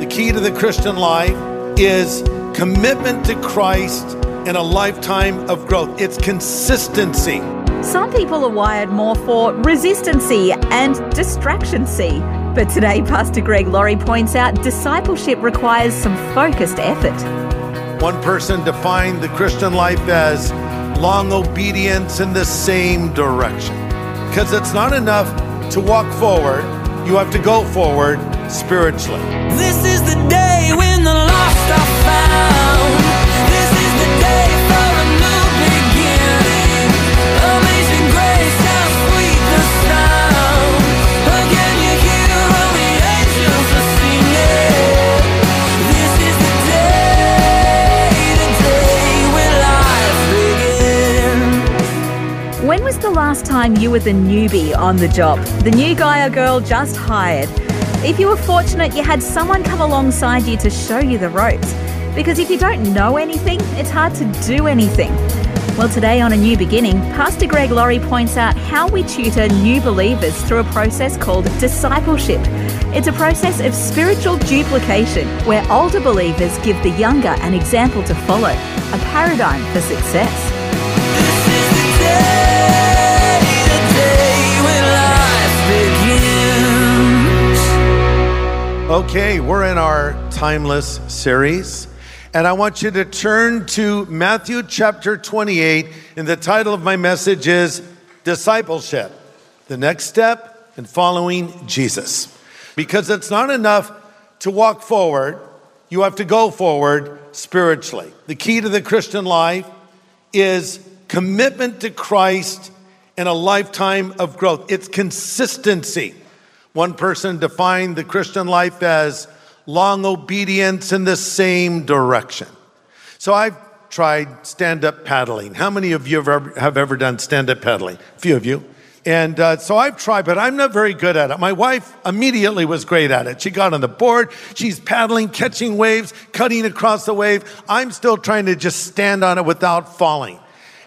The key to the Christian life is commitment to Christ and a lifetime of growth. It's consistency. Some people are wired more for resistancy and distractioncy. But today, Pastor Greg Laurie points out discipleship requires some focused effort. One person defined the Christian life as long obedience in the same direction. Because it's not enough to walk forward, you have to go forward spiritually. This is the day when the lost are found. This is the day for a new beginning. Amazing grace, how sweet the sound. Again you hear all the angels are singing. This is the day, the day when life begins. When was the last time you were the newbie on the job? The new guy or girl just hired? If you were fortunate, you had someone come alongside you to show you the ropes. Because if you don't know anything, it's hard to do anything. Well, today on A New Beginning, Pastor Greg Laurie points out how we tutor new believers through a process called discipleship. It's a process of spiritual duplication where older believers give the younger an example to follow, a paradigm for success. Okay, we're in our timeless series. And I want you to turn to Matthew chapter 28. And the title of my message is Discipleship The Next Step in Following Jesus. Because it's not enough to walk forward, you have to go forward spiritually. The key to the Christian life is commitment to Christ and a lifetime of growth. It's consistency. One person defined the Christian life as long obedience in the same direction. So I've tried stand up paddling. How many of you have ever, have ever done stand up paddling? A few of you. And uh, so I've tried, but I'm not very good at it. My wife immediately was great at it. She got on the board, she's paddling, catching waves, cutting across the wave. I'm still trying to just stand on it without falling.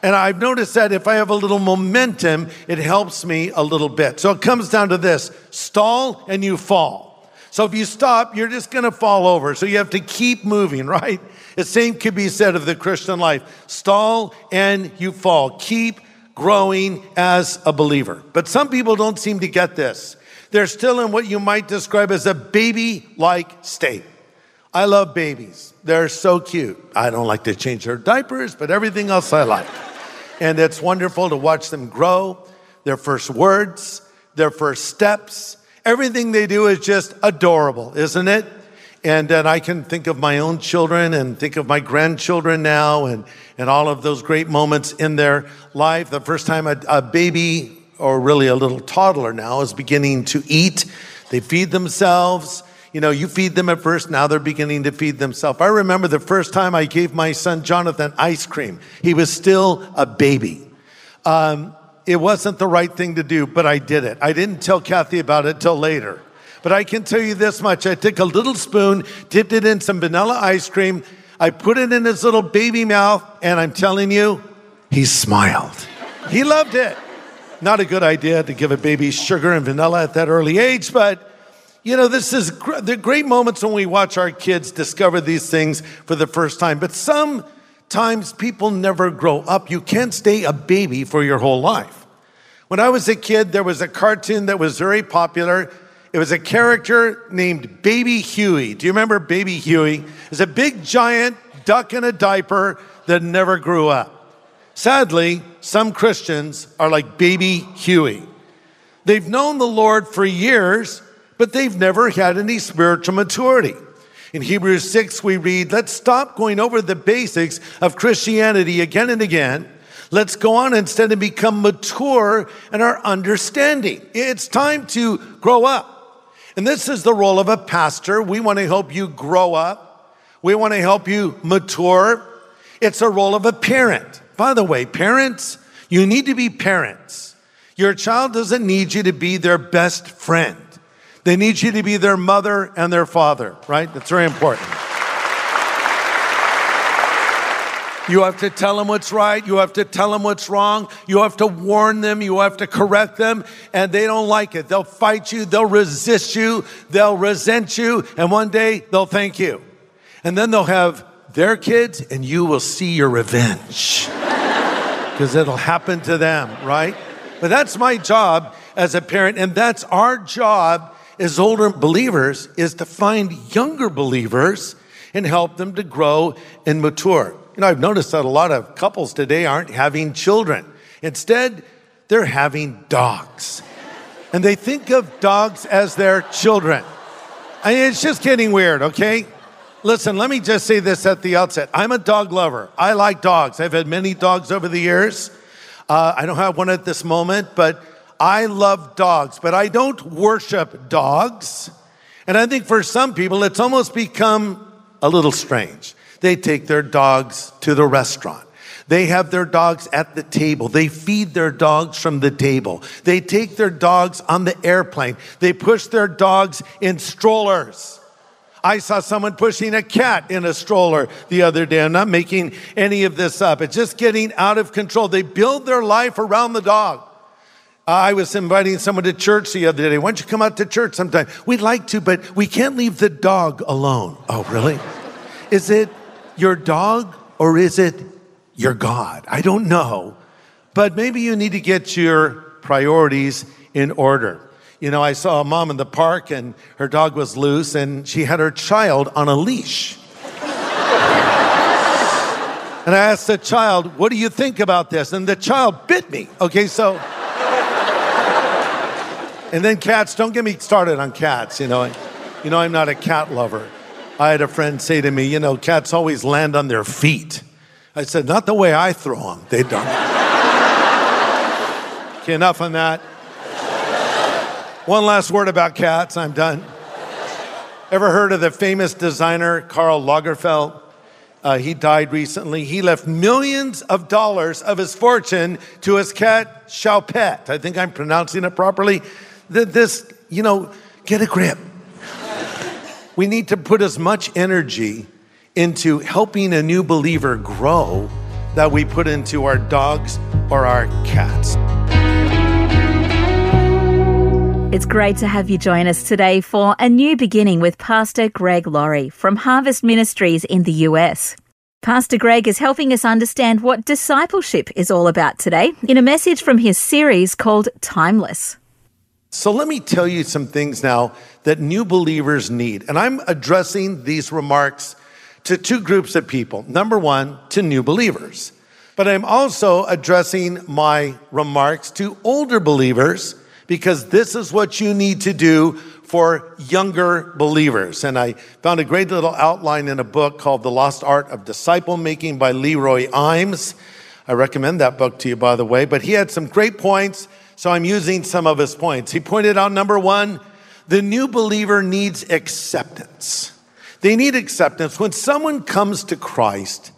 And I've noticed that if I have a little momentum, it helps me a little bit. So it comes down to this stall and you fall. So if you stop, you're just going to fall over. So you have to keep moving, right? The same could be said of the Christian life stall and you fall. Keep growing as a believer. But some people don't seem to get this. They're still in what you might describe as a baby like state. I love babies. They're so cute. I don't like to change their diapers, but everything else I like. And it's wonderful to watch them grow, their first words, their first steps. Everything they do is just adorable, isn't it? And then I can think of my own children and think of my grandchildren now and, and all of those great moments in their life. The first time a, a baby, or really a little toddler now, is beginning to eat, they feed themselves. You know, you feed them at first, now they're beginning to feed themselves. I remember the first time I gave my son Jonathan ice cream. He was still a baby. Um, it wasn't the right thing to do, but I did it. I didn't tell Kathy about it till later. But I can tell you this much I took a little spoon, dipped it in some vanilla ice cream, I put it in his little baby mouth, and I'm telling you, he smiled. He loved it. Not a good idea to give a baby sugar and vanilla at that early age, but you know, this is gr- the great moments when we watch our kids discover these things for the first time. But sometimes people never grow up. You can't stay a baby for your whole life. When I was a kid, there was a cartoon that was very popular. It was a character named Baby Huey. Do you remember Baby Huey? It's a big giant duck in a diaper that never grew up. Sadly, some Christians are like Baby Huey. They've known the Lord for years, but they've never had any spiritual maturity. In Hebrews 6, we read, Let's stop going over the basics of Christianity again and again. Let's go on instead and become mature in our understanding. It's time to grow up. And this is the role of a pastor. We want to help you grow up. We want to help you mature. It's a role of a parent. By the way, parents, you need to be parents. Your child doesn't need you to be their best friend. They need you to be their mother and their father, right? That's very important. You have to tell them what's right. You have to tell them what's wrong. You have to warn them. You have to correct them. And they don't like it. They'll fight you. They'll resist you. They'll resent you. And one day they'll thank you. And then they'll have their kids and you will see your revenge. Because it'll happen to them, right? But that's my job as a parent. And that's our job as older believers is to find younger believers and help them to grow and mature. You know, I've noticed that a lot of couples today aren't having children. Instead, they're having dogs. And they think of dogs as their children. I mean, it's just getting weird, okay? Listen, let me just say this at the outset. I'm a dog lover. I like dogs. I've had many dogs over the years. Uh, I don't have one at this moment, but I love dogs, but I don't worship dogs. And I think for some people, it's almost become a little strange. They take their dogs to the restaurant. They have their dogs at the table. They feed their dogs from the table. They take their dogs on the airplane. They push their dogs in strollers. I saw someone pushing a cat in a stroller the other day. I'm not making any of this up. It's just getting out of control. They build their life around the dog. I was inviting someone to church the other day. Why don't you come out to church sometime? We'd like to, but we can't leave the dog alone. Oh, really? Is it your dog or is it your God? I don't know. But maybe you need to get your priorities in order. You know, I saw a mom in the park and her dog was loose and she had her child on a leash. and I asked the child, What do you think about this? And the child bit me. Okay, so. And then cats, don't get me started on cats, you know. You know, I'm not a cat lover. I had a friend say to me, You know, cats always land on their feet. I said, Not the way I throw them, they don't. okay, enough on that. One last word about cats, I'm done. Ever heard of the famous designer Karl Lagerfeld? Uh, he died recently. He left millions of dollars of his fortune to his cat, Choupette. I think I'm pronouncing it properly. Th- This, you know, get a grip. We need to put as much energy into helping a new believer grow that we put into our dogs or our cats. It's great to have you join us today for a new beginning with Pastor Greg Laurie from Harvest Ministries in the US. Pastor Greg is helping us understand what discipleship is all about today in a message from his series called Timeless. So let me tell you some things now that new believers need. And I'm addressing these remarks to two groups of people. Number one, to new believers. But I'm also addressing my remarks to older believers because this is what you need to do for younger believers. And I found a great little outline in a book called The Lost Art of Disciple Making by Leroy Eims. I recommend that book to you, by the way. But he had some great points, so I'm using some of his points. He pointed out number one, the new believer needs acceptance. They need acceptance. When someone comes to Christ,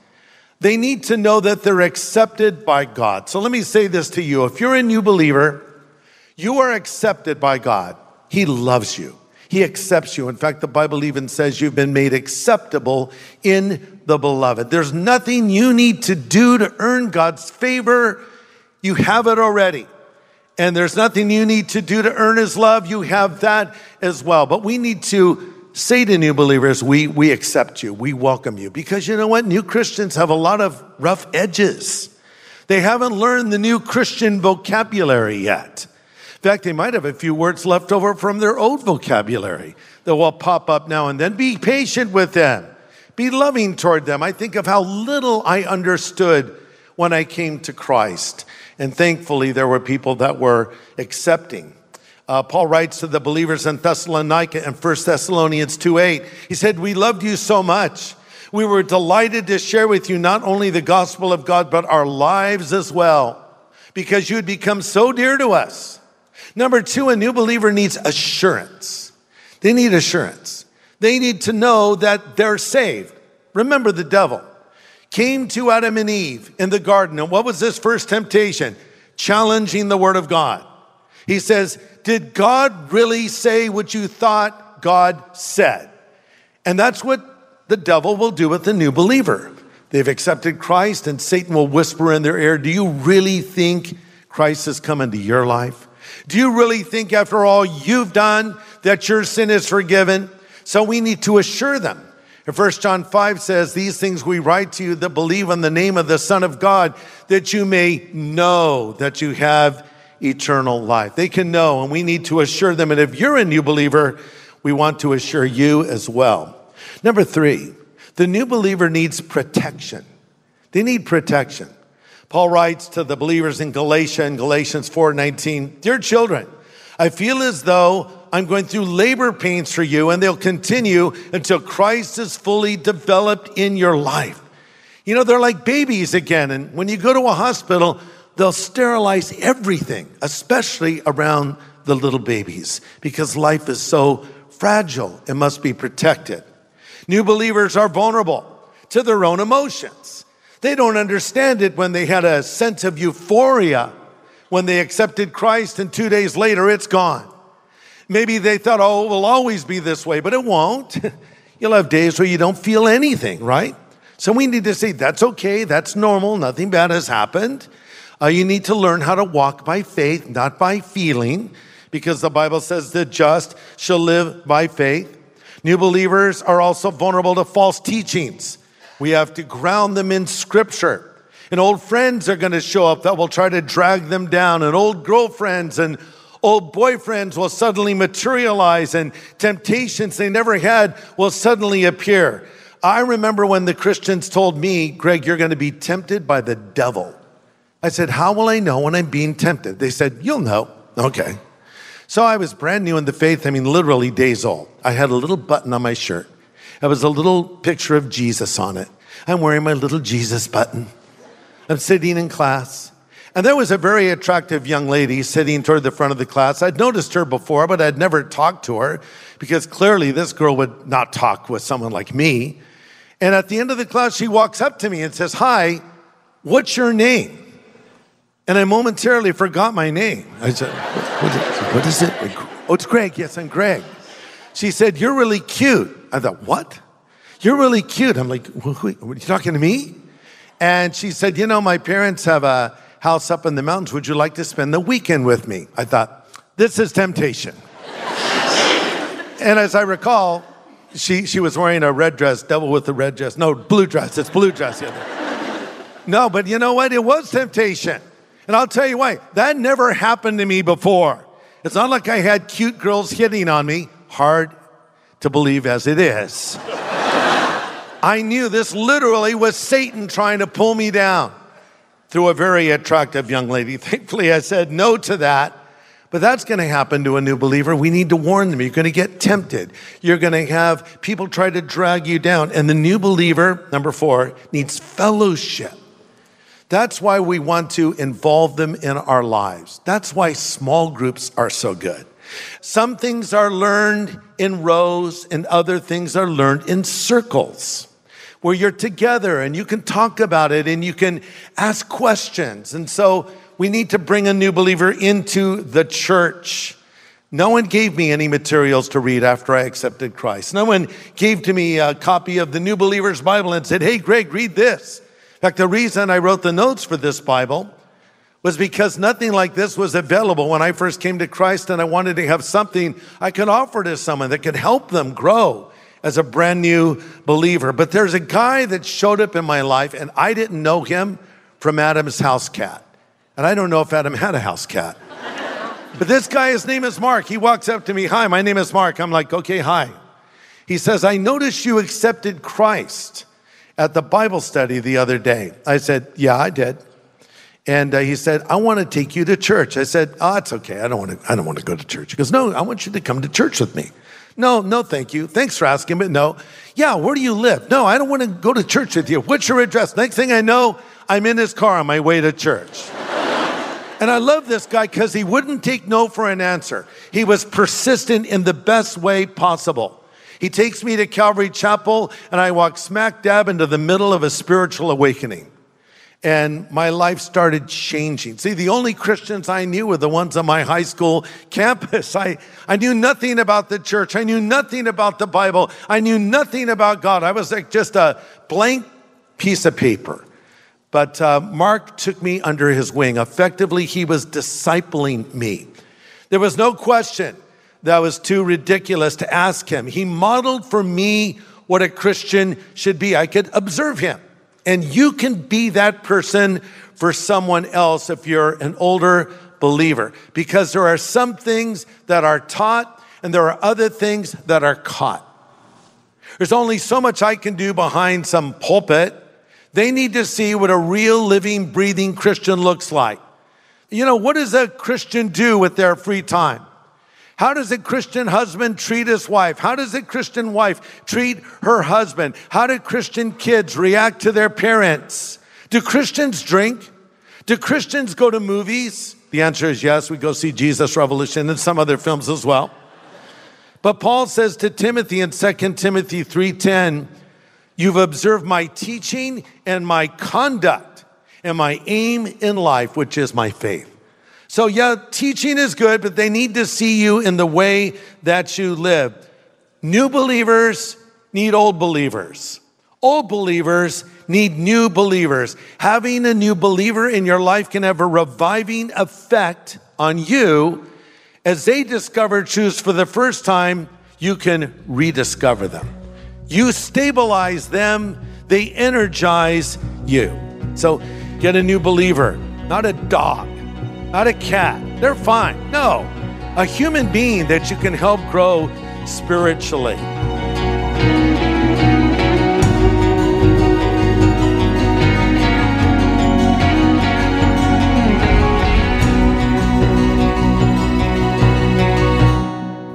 they need to know that they're accepted by God. So let me say this to you. If you're a new believer, you are accepted by God. He loves you. He accepts you. In fact, the Bible even says you've been made acceptable in the beloved. There's nothing you need to do to earn God's favor. You have it already. And there's nothing you need to do to earn his love. You have that as well. But we need to say to new believers, we, we accept you. We welcome you. Because you know what? New Christians have a lot of rough edges. They haven't learned the new Christian vocabulary yet. In fact, they might have a few words left over from their old vocabulary that will pop up now and then. Be patient with them. Be loving toward them. I think of how little I understood when I came to Christ. And thankfully, there were people that were accepting. Uh, Paul writes to the believers in Thessalonica in 1 Thessalonians 2 8. He said, We loved you so much. We were delighted to share with you not only the gospel of God, but our lives as well, because you had become so dear to us. Number two, a new believer needs assurance. They need assurance. They need to know that they're saved. Remember the devil came to Adam and Eve in the garden. And what was this first temptation? Challenging the word of God. He says, Did God really say what you thought God said? And that's what the devil will do with the new believer. They've accepted Christ, and Satan will whisper in their ear, Do you really think Christ has come into your life? Do you really think, after all you've done, that your sin is forgiven? So we need to assure them. 1 John 5 says, These things we write to you that believe in the name of the Son of God, that you may know that you have eternal life. They can know, and we need to assure them. And if you're a new believer, we want to assure you as well. Number three, the new believer needs protection. They need protection. Paul writes to the believers in Galatia in Galatians 4:19, "Dear children, I feel as though I'm going through labor pains for you and they'll continue until Christ is fully developed in your life." You know, they're like babies again, and when you go to a hospital, they'll sterilize everything, especially around the little babies, because life is so fragile. It must be protected. New believers are vulnerable to their own emotions. They don't understand it when they had a sense of euphoria when they accepted Christ, and two days later it's gone. Maybe they thought, oh, it will always be this way, but it won't. You'll have days where you don't feel anything, right? So we need to say, that's okay, that's normal, nothing bad has happened. Uh, you need to learn how to walk by faith, not by feeling, because the Bible says the just shall live by faith. New believers are also vulnerable to false teachings. We have to ground them in scripture. And old friends are going to show up that will try to drag them down, and old girlfriends and old boyfriends will suddenly materialize, and temptations they never had will suddenly appear. I remember when the Christians told me, Greg, you're going to be tempted by the devil. I said, How will I know when I'm being tempted? They said, You'll know. Okay. So I was brand new in the faith, I mean, literally days old. I had a little button on my shirt. There was a little picture of Jesus on it. I'm wearing my little Jesus button. I'm sitting in class. And there was a very attractive young lady sitting toward the front of the class. I'd noticed her before, but I'd never talked to her because clearly this girl would not talk with someone like me. And at the end of the class, she walks up to me and says, Hi, what's your name? And I momentarily forgot my name. I said, what, is it? Oh, it's Greg. Yes, I'm Greg. She said, You're really cute. I thought, What? You're really cute. I'm like, Are you talking to me? And she said, You know, my parents have a house up in the mountains. Would you like to spend the weekend with me? I thought, This is temptation. and as I recall, she, she was wearing a red dress, devil with the red dress. No, blue dress. It's blue dress. no, but you know what? It was temptation. And I'll tell you why. That never happened to me before. It's not like I had cute girls hitting on me. Hard to believe as it is. I knew this literally was Satan trying to pull me down through a very attractive young lady. Thankfully, I said no to that. But that's going to happen to a new believer. We need to warn them. You're going to get tempted. You're going to have people try to drag you down. And the new believer, number four, needs fellowship. That's why we want to involve them in our lives. That's why small groups are so good. Some things are learned in rows and other things are learned in circles where you're together and you can talk about it and you can ask questions. And so we need to bring a new believer into the church. No one gave me any materials to read after I accepted Christ. No one gave to me a copy of the New Believer's Bible and said, Hey, Greg, read this. In fact, the reason I wrote the notes for this Bible was because nothing like this was available when I first came to Christ and I wanted to have something I could offer to someone that could help them grow as a brand new believer. But there's a guy that showed up in my life and I didn't know him from Adam's house cat. And I don't know if Adam had a house cat. but this guy, his name is Mark. He walks up to me, Hi, my name is Mark. I'm like, Okay, hi. He says, I noticed you accepted Christ at the Bible study the other day. I said, Yeah, I did. And uh, he said, I want to take you to church. I said, Oh, it's okay. I don't want to, I don't want to go to church. He goes, No, I want you to come to church with me. No, no, thank you. Thanks for asking, but no. Yeah, where do you live? No, I don't want to go to church with you. What's your address? Next thing I know, I'm in his car on my way to church. And I love this guy because he wouldn't take no for an answer. He was persistent in the best way possible. He takes me to Calvary Chapel, and I walk smack dab into the middle of a spiritual awakening. And my life started changing. See, the only Christians I knew were the ones on my high school campus. I, I knew nothing about the church. I knew nothing about the Bible. I knew nothing about God. I was like just a blank piece of paper. But uh, Mark took me under his wing. Effectively, he was discipling me. There was no question that was too ridiculous to ask him. He modeled for me what a Christian should be. I could observe him. And you can be that person for someone else if you're an older believer, because there are some things that are taught and there are other things that are caught. There's only so much I can do behind some pulpit. They need to see what a real living, breathing Christian looks like. You know, what does a Christian do with their free time? How does a Christian husband treat his wife? How does a Christian wife treat her husband? How do Christian kids react to their parents? Do Christians drink? Do Christians go to movies? The answer is yes. We go see Jesus Revolution and some other films as well. But Paul says to Timothy in 2 Timothy 3:10, You've observed my teaching and my conduct and my aim in life, which is my faith. So, yeah, teaching is good, but they need to see you in the way that you live. New believers need old believers. Old believers need new believers. Having a new believer in your life can have a reviving effect on you. As they discover truths for the first time, you can rediscover them. You stabilize them, they energize you. So get a new believer, not a dog, not a cat. They're fine. No, a human being that you can help grow spiritually.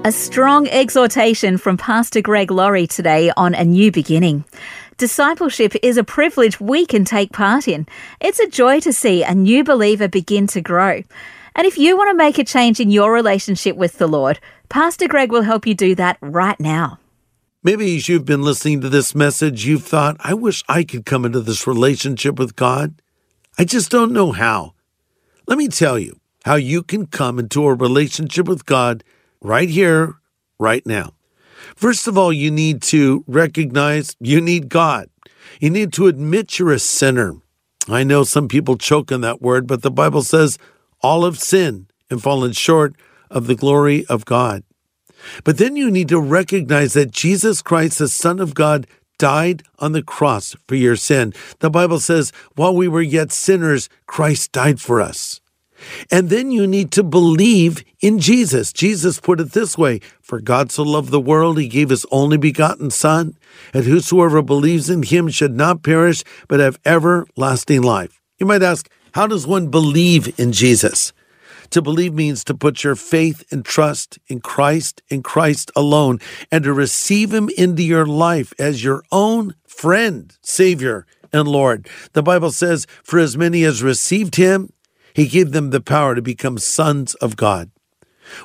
A strong exhortation from Pastor Greg Laurie today on A New Beginning. Discipleship is a privilege we can take part in. It's a joy to see a new believer begin to grow. And if you want to make a change in your relationship with the Lord, Pastor Greg will help you do that right now. Maybe as you've been listening to this message, you've thought, I wish I could come into this relationship with God. I just don't know how. Let me tell you how you can come into a relationship with God right here, right now. First of all, you need to recognize you need God. You need to admit you're a sinner. I know some people choke on that word, but the Bible says all have sinned and fallen short of the glory of God. But then you need to recognize that Jesus Christ, the Son of God, died on the cross for your sin. The Bible says, while we were yet sinners, Christ died for us. And then you need to believe in Jesus. Jesus put it this way For God so loved the world, he gave his only begotten Son, and whosoever believes in him should not perish, but have everlasting life. You might ask, how does one believe in Jesus? To believe means to put your faith and trust in Christ and Christ alone, and to receive him into your life as your own friend, Savior, and Lord. The Bible says, For as many as received him, he gave them the power to become sons of God.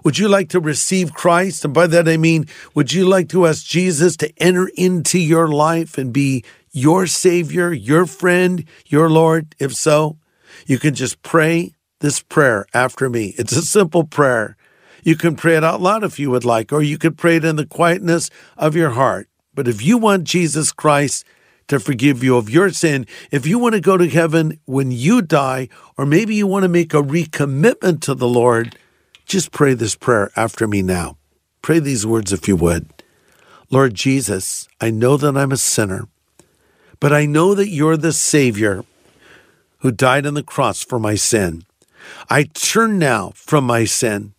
Would you like to receive Christ? And by that I mean, would you like to ask Jesus to enter into your life and be your Savior, your friend, your Lord? If so, you can just pray this prayer after me. It's a simple prayer. You can pray it out loud if you would like, or you could pray it in the quietness of your heart. But if you want Jesus Christ to forgive you of your sin. If you want to go to heaven when you die, or maybe you want to make a recommitment to the Lord, just pray this prayer after me now. Pray these words if you would. Lord Jesus, I know that I'm a sinner, but I know that you're the Savior who died on the cross for my sin. I turn now from my sin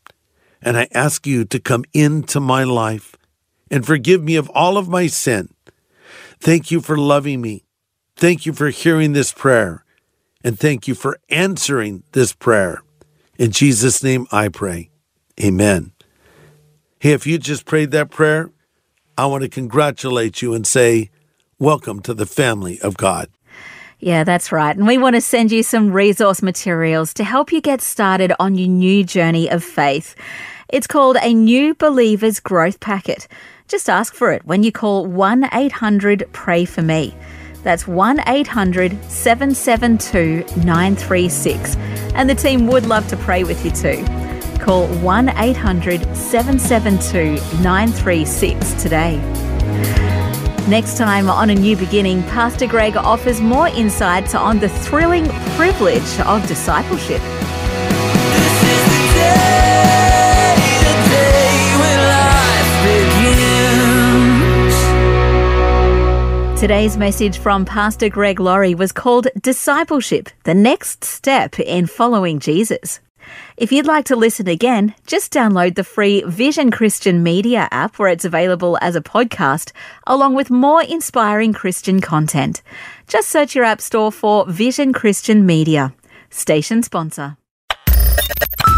and I ask you to come into my life and forgive me of all of my sin. Thank you for loving me. Thank you for hearing this prayer. And thank you for answering this prayer. In Jesus' name I pray. Amen. Hey, if you just prayed that prayer, I want to congratulate you and say, Welcome to the family of God. Yeah, that's right. And we want to send you some resource materials to help you get started on your new journey of faith. It's called a New Believers Growth Packet. Just ask for it when you call 1 800 Pray For Me. That's 1 800 772 936. And the team would love to pray with you too. Call 1 800 772 936 today. Next time on A New Beginning, Pastor Greg offers more insights on the thrilling privilege of discipleship. Today's message from Pastor Greg Laurie was called Discipleship, the next step in following Jesus. If you'd like to listen again, just download the free Vision Christian Media app where it's available as a podcast, along with more inspiring Christian content. Just search your app store for Vision Christian Media. Station sponsor.